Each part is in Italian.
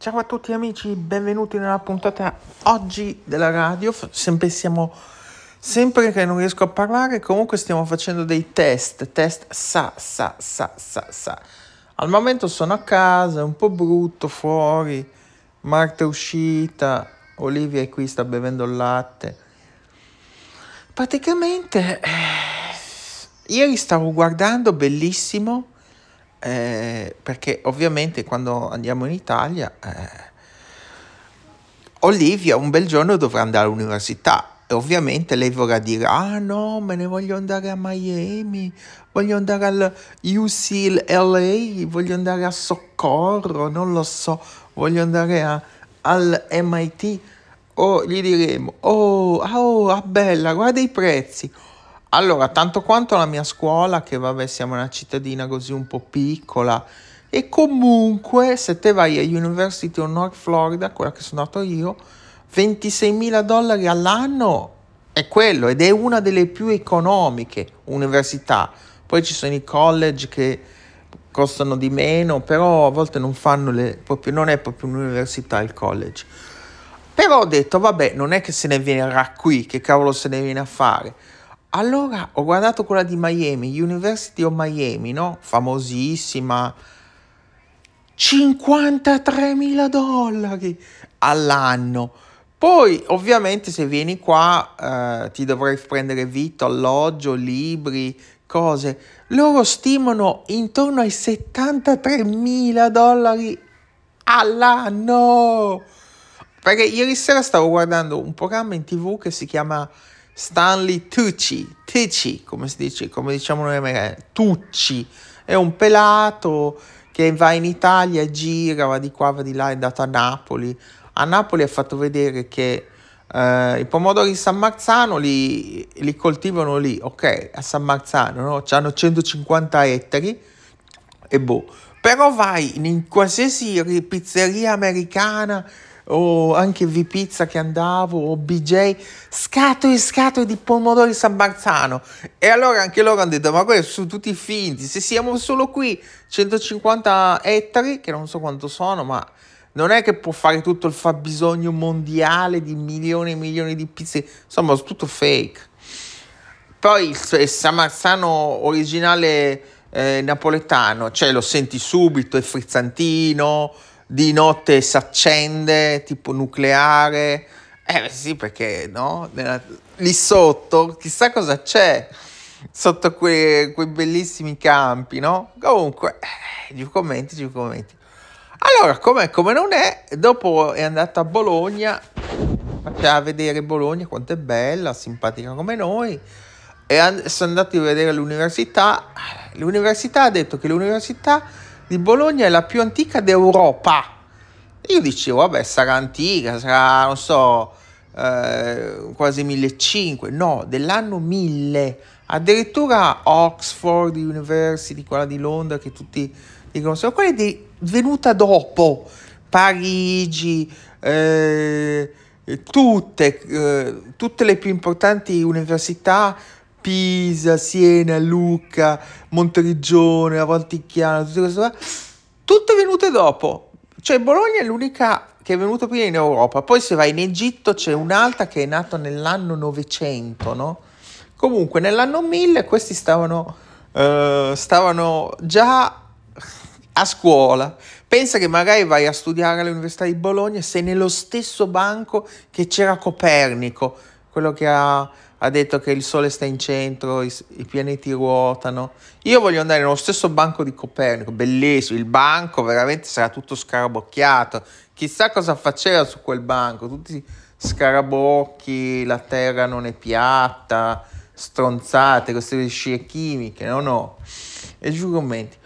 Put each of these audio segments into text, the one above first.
Ciao a tutti amici, benvenuti nella puntata oggi della radio. Sempre siamo sempre che non riesco a parlare, comunque stiamo facendo dei test, test sa sa sa sa sa. Al momento sono a casa, è un po' brutto fuori. Marta è uscita, Olivia è qui, sta bevendo il latte. Praticamente eh, ieri stavo guardando bellissimo eh, perché ovviamente quando andiamo in Italia eh, Olivia un bel giorno dovrà andare all'università e ovviamente lei vorrà dire ah no me ne voglio andare a Miami voglio andare al UCLA voglio andare a Soccorro non lo so voglio andare a, al MIT o gli diremo oh, oh ah bella guarda i prezzi allora, tanto quanto la mia scuola, che vabbè siamo una cittadina così un po' piccola, e comunque se te vai a University of North Florida, quella che sono andato io, 26 mila dollari all'anno è quello ed è una delle più economiche università. Poi ci sono i college che costano di meno, però a volte non fanno le, proprio, non è proprio un'università il college. Però ho detto, vabbè, non è che se ne viene qui, che cavolo se ne viene a fare allora ho guardato quella di Miami, University of Miami, no? Famosissima. 53 mila dollari all'anno. Poi, ovviamente, se vieni qua eh, ti dovrai prendere vitto, alloggio, libri, cose. Loro stimano intorno ai 73 mila dollari all'anno. Perché ieri sera stavo guardando un programma in tv che si chiama Stanley Tucci, Tucci, come si dice, come diciamo noi americani, Tucci, è un pelato che va in Italia, gira, va di qua, va di là, è andato a Napoli. A Napoli ha fatto vedere che eh, i pomodori di San Marzano li, li, coltivano lì, ok, a San Marzano, no? Hanno 150 ettari e boh. Però vai in qualsiasi pizzeria americana o anche V-Pizza che andavo, o BJ, scatole e scatole di pomodori San Barzano. E allora anche loro hanno detto, ma questi sono tutti finti, se siamo solo qui 150 ettari, che non so quanto sono, ma non è che può fare tutto il fabbisogno mondiale di milioni e milioni di pizze, insomma, è tutto fake. Poi il San Marzano originale eh, napoletano, cioè lo senti subito, è frizzantino, di notte si accende, tipo nucleare. Eh sì, perché no? Nella, lì sotto, chissà cosa c'è sotto quei, quei bellissimi campi, no? Comunque, eh, commenti, giù commenti. Allora, come, come non è, dopo è andata a Bologna, faceva vedere Bologna quanto è bella, simpatica come noi, e and- sono andati a vedere l'università. L'università ha detto che l'università di Bologna è la più antica d'Europa. Io dicevo, vabbè, sarà antica, sarà, non so, eh, quasi 1500. No, dell'anno 1000. Addirittura Oxford University, quella di Londra, che tutti dicono, sono quelle di, venuta dopo. Parigi, eh, tutte, eh, tutte le più importanti università Pisa, Siena, Lucca, Monteriggione, la Valticchiana, tutte queste cose, tutte venute dopo. Cioè Bologna è l'unica che è venuta prima in Europa. Poi se vai in Egitto c'è un'altra che è nata nell'anno 900, no? Comunque nell'anno 1000 questi stavano, uh, stavano già a scuola. Pensa che magari vai a studiare all'Università di Bologna sei nello stesso banco che c'era Copernico, quello che ha ha detto che il Sole sta in centro, i, i, pianeti ruotano. Io voglio andare nello stesso banco di Copernico, bellissimo, il banco veramente sarà tutto scarabocchiato. Chissà cosa faceva su quel banco, tutti scarabocchi, la terra non è piatta, stronzate, queste scie chimiche, no no. E giù commenti.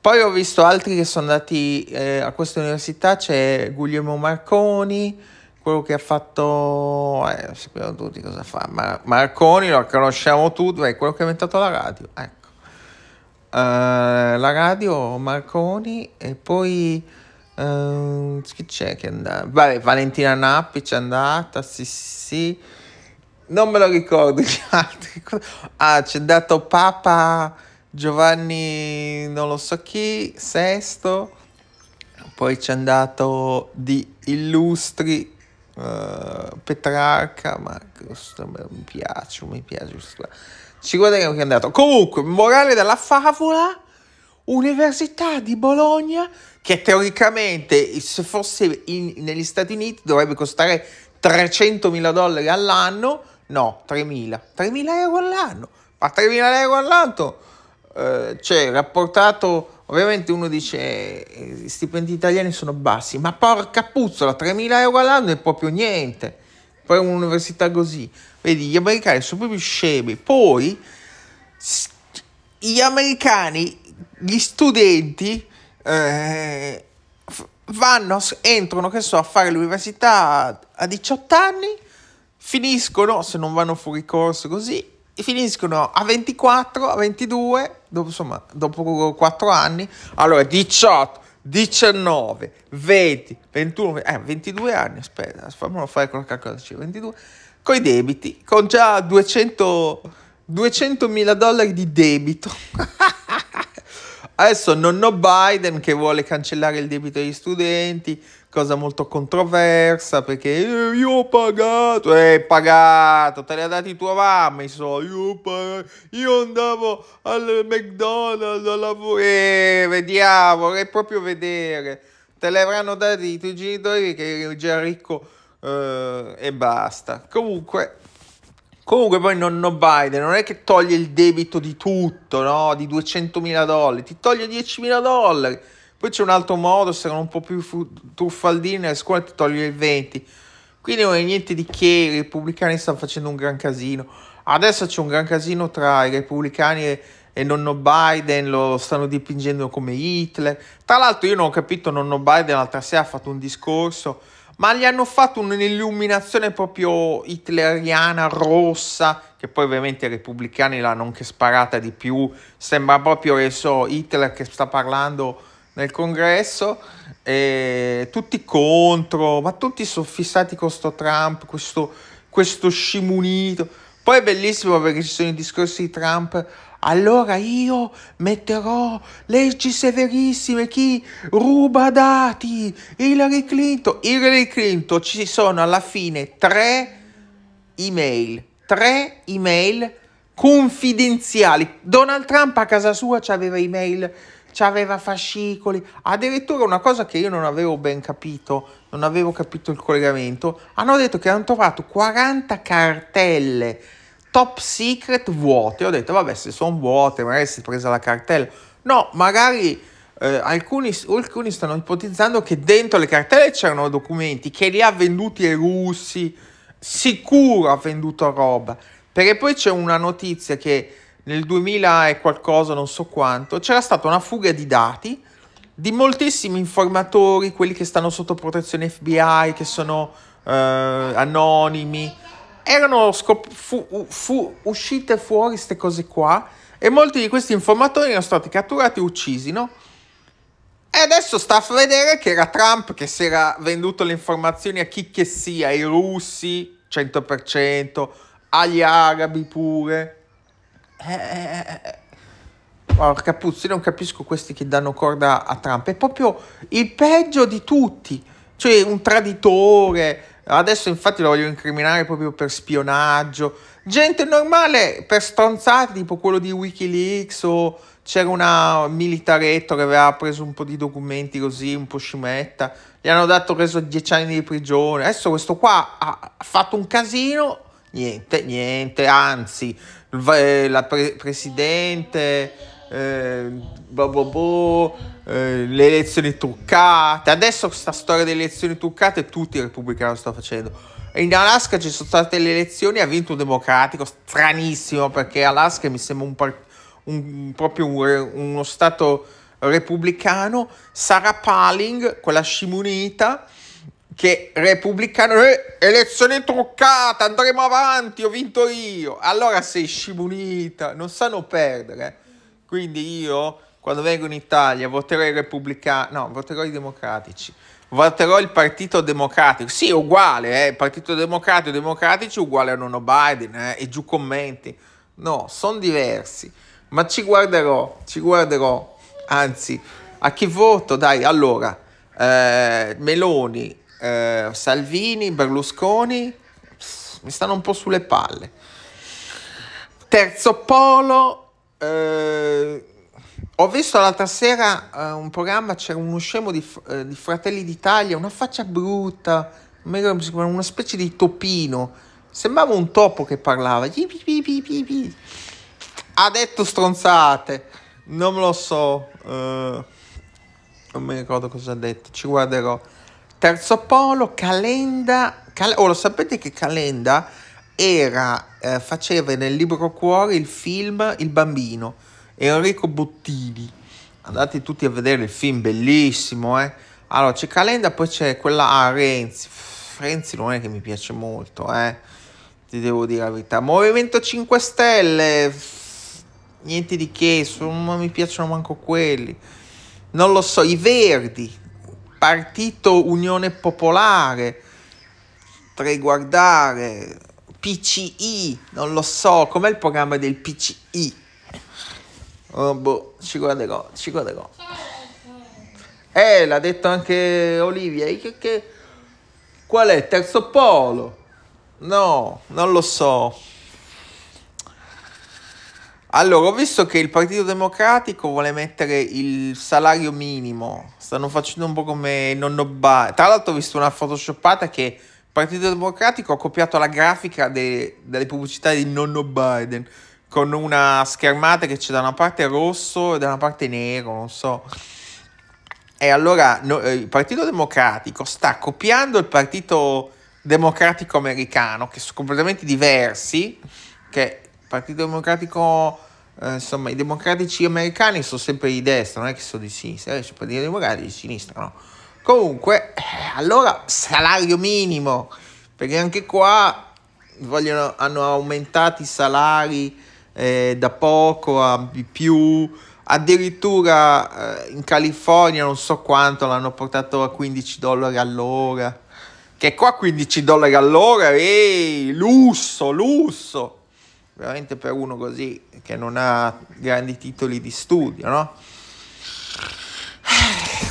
Poi ho visto altri che sono andati eh, a questa università, c'è Guglielmo Marconi, quello che ha fatto, eh, sappiamo tutti cosa fa, Mar- Marconi lo conosciamo tutti, è quello che ha inventato la radio, ecco. Uh, la radio Marconi e poi uh, chi c'è che è andata? Vabbè, Valentina Nappi c'è andata, sì sì, non me lo ricordo gli altri. Ah, c'è andato Papa Giovanni non lo so chi, Sesto poi c'è andato di illustri uh, Petrarca, ma mi piace, mi piace. Ci guardiamo che è andato. Comunque, morale della favola, Università di Bologna, che teoricamente se fosse in, negli Stati Uniti dovrebbe costare 300 mila dollari all'anno, no, 3.000, 3.000 euro all'anno, ma 3.000 euro all'anno, eh, cioè rapportato, ovviamente uno dice eh, gli stipendi italiani sono bassi, ma porca puzzola, 3.000 euro all'anno è proprio niente, poi un'università così, vedi, gli americani sono proprio scemi, poi gli americani, gli studenti, eh, vanno, entrano, che so, a fare l'università a 18 anni, finiscono, se non vanno fuori corso così, finiscono a 24, a 22, dopo, insomma, dopo 4 anni, allora 18, 19, 20, 21, eh, 22 anni, aspetta, fammelo fare qualche cosa, 22, con i debiti, con già 200, 200 mila dollari di debito. Adesso nonno Biden che vuole cancellare il debito degli studenti, cosa molto controversa perché eh, io ho pagato, eh, pagato, te li ha dati tua mamma i soldi, io, io andavo al McDonald's a lavorare, eh, vediamo, vorrei proprio vedere, te li avranno dati i tuoi genitori che eri già ricco eh, e basta. Comunque Comunque poi nonno Biden non è che toglie il debito di tutto, no? Di 200 mila dollari, ti toglie 10 mila dollari. Poi c'è un altro modo, se non un po' più truffaldini, nelle scuole ti toglie il 20. Quindi non è niente di che, i repubblicani stanno facendo un gran casino. Adesso c'è un gran casino tra i repubblicani e, e nonno Biden, lo stanno dipingendo come Hitler. Tra l'altro io non ho capito, nonno Biden l'altra sera ha fatto un discorso ma gli hanno fatto un'illuminazione proprio hitleriana, rossa, che poi ovviamente i repubblicani l'hanno anche sparata di più, sembra proprio che so, Hitler che sta parlando nel congresso, e tutti contro, ma tutti sono fissati con sto Trump, questo, questo scimunito. Poi è bellissimo perché ci sono i discorsi di Trump allora io metterò leggi severissime. Chi ruba dati? Hillary Clinton. Hillary Clinton ci sono alla fine tre email, tre email confidenziali. Donald Trump a casa sua aveva email, aveva fascicoli, addirittura una cosa che io non avevo ben capito, non avevo capito il collegamento, hanno detto che hanno trovato 40 cartelle top secret vuote. Ho detto, vabbè, se sono vuote, magari si è presa la cartella. No, magari eh, alcuni, alcuni stanno ipotizzando che dentro le cartelle c'erano documenti che li ha venduti ai russi. Sicuro ha venduto roba. Perché poi c'è una notizia che nel 2000 e qualcosa, non so quanto, c'era stata una fuga di dati di moltissimi informatori, quelli che stanno sotto protezione FBI, che sono eh, anonimi erano scop- fu- fu- uscite fuori queste cose qua e molti di questi informatori erano stati catturati e uccisi, no? E adesso sta a vedere che era Trump che si era venduto le informazioni a chi che sia, ai russi 100%, agli arabi pure. Eh, eh, eh. eh. Porca puzza, io non capisco questi che danno corda a Trump. È proprio il peggio di tutti. Cioè, un traditore, Adesso infatti lo voglio incriminare proprio per spionaggio. Gente normale per stronzate, tipo quello di Wikileaks o c'era una militaretto che aveva preso un po' di documenti così, un po' scimetta. Gli hanno dato reso 10 anni di prigione. Adesso questo qua ha fatto un casino. Niente, niente, anzi, la pre- presidente eh, boh, boh, boh, eh, le elezioni truccate. Adesso questa storia delle elezioni truccate tutti i repubblicani lo stanno facendo. In Alaska ci sono state le elezioni, ha vinto un democratico, stranissimo perché Alaska mi sembra un, par- un proprio un, uno stato repubblicano. Sarah Palin, quella scimunita, che repubblicano, eh, elezioni truccate, andremo avanti, ho vinto io. Allora sei scimunita, non sanno perdere. Quindi io, quando vengo in Italia, voterò i repubblicani, no, voterò i democratici. Voterò il Partito Democratico. Sì, uguale, eh, Partito Democratico, democratici uguale a Nono Biden, eh, e giù commenti. No, sono diversi. Ma ci guarderò, ci guarderò. Anzi, a chi voto? Dai, allora, eh, Meloni, eh, Salvini, Berlusconi, mi stanno un po' sulle palle. Terzo polo, eh, ho visto l'altra sera eh, un programma, c'era uno scemo di, eh, di, Fratelli d'Italia, una faccia brutta, una specie di topino, sembrava un topo che parlava. Ha detto stronzate, non lo so, uh, non mi ricordo cosa ha detto, ci guarderò. Terzo polo, Calenda, Cal- oh lo sapete che Calenda era, eh, faceva nel libro Cuore il film Il bambino, Enrico Bottini. Andate tutti a vedere il film, bellissimo, eh. Allora, c'è Calenda, poi c'è quella a ah, Renzi. Renzi non è che mi piace molto, eh. Ti devo dire la verità. Movimento 5 Stelle, niente di che, non mi piacciono manco quelli. Non lo so, i Verdi, Partito Unione Popolare, potrei guardare, PCI, non lo so, com'è il programma del PCI? Oh, boh, ci guarderò, ci guarderò. Eh, l'ha detto anche Olivia, che, che, qual è? Terzo polo? No, non lo so. Allora, ho visto che il Partito Democratico vuole mettere il salario minimo. Stanno facendo un po' come nonno Biden. Tra l'altro ho visto una photoshoppata che Partito Democratico ha copiato la grafica de- delle pubblicità di nonno Biden con una schermata che c'è da una parte rosso e da una parte nero, non so. E allora no, eh, il Partito Democratico sta copiando il Partito Democratico americano, che sono completamente diversi, che Partito Democratico, eh, insomma, i democratici americani sono sempre di destra, non è che sono di sinistra, eh, il Democratico di sinistra, no? Comunque, eh, allora, salario minimo, perché anche qua vogliono, hanno aumentato i salari eh, da poco a di più, addirittura eh, in California non so quanto l'hanno portato a 15 dollari all'ora, che qua 15 dollari all'ora, ehi, lusso, lusso. Veramente per uno così che non ha grandi titoli di studio, no?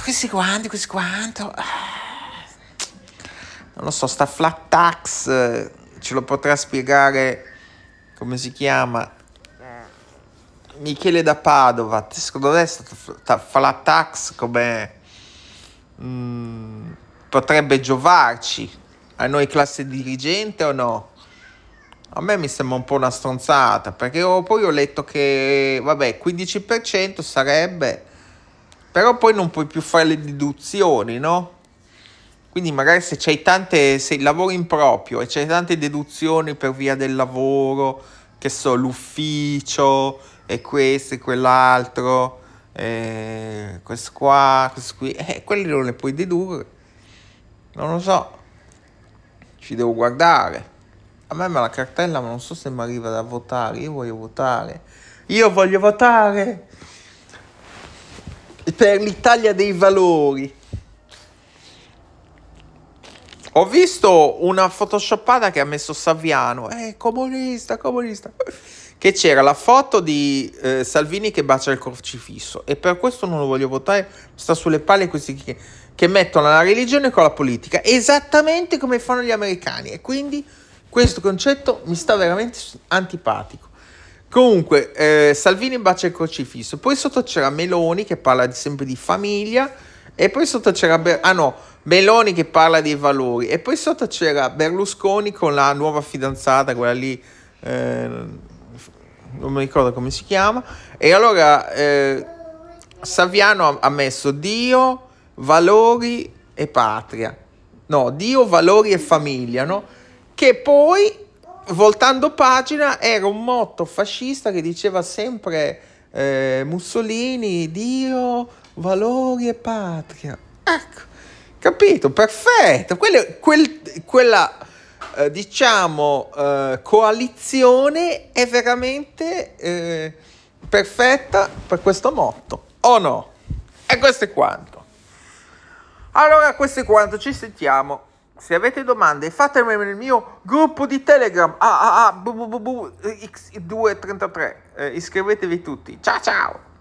Questi quanti, questi quanto. Non lo so, sta flat tax ce lo potrà spiegare come si chiama Michele da Padova. Secondo te sta flat tax come mm, potrebbe giovarci a noi classe dirigente o no? A me mi sembra un po' una stronzata, perché ho, poi ho letto che, vabbè, 15% sarebbe, però poi non puoi più fare le deduzioni, no? Quindi magari se c'hai tante, se lavori in proprio e c'hai tante deduzioni per via del lavoro, che so, l'ufficio e questo e quell'altro, eh, questo qua, questo qui, eh, quelli non le puoi dedurre. Non lo so, ci devo guardare. A me me la cartella, ma non so se mi arriva da votare. Io voglio votare. Io voglio votare per l'Italia dei valori. Ho visto una photoshoppata che ha messo Saviano. Eh, comunista, comunista. Che c'era la foto di eh, Salvini che bacia il crocifisso. E per questo non lo voglio votare. Sta sulle palle questi che, che mettono la religione con la politica. Esattamente come fanno gli americani. E quindi questo concetto mi sta veramente antipatico. Comunque, eh, Salvini bacia il crocifisso, poi sotto c'era Meloni che parla sempre di famiglia, e poi sotto c'era, Ber- ah no, Meloni che parla dei valori, e poi sotto c'era Berlusconi con la nuova fidanzata, quella lì, eh, non mi ricordo come si chiama, e allora eh, Saviano ha messo Dio, valori e patria. No, Dio, valori e famiglia, no? che poi, voltando pagina, era un motto fascista che diceva sempre eh, Mussolini, Dio, valori e patria. Ecco, capito? Perfetto. Quelle, quel, quella, eh, diciamo, eh, coalizione è veramente eh, perfetta per questo motto, o no? E questo è quanto. Allora, questo è quanto, ci sentiamo. Se avete domande fatemele nel mio gruppo di Telegram AAA X233. Eh, iscrivetevi tutti. Ciao ciao!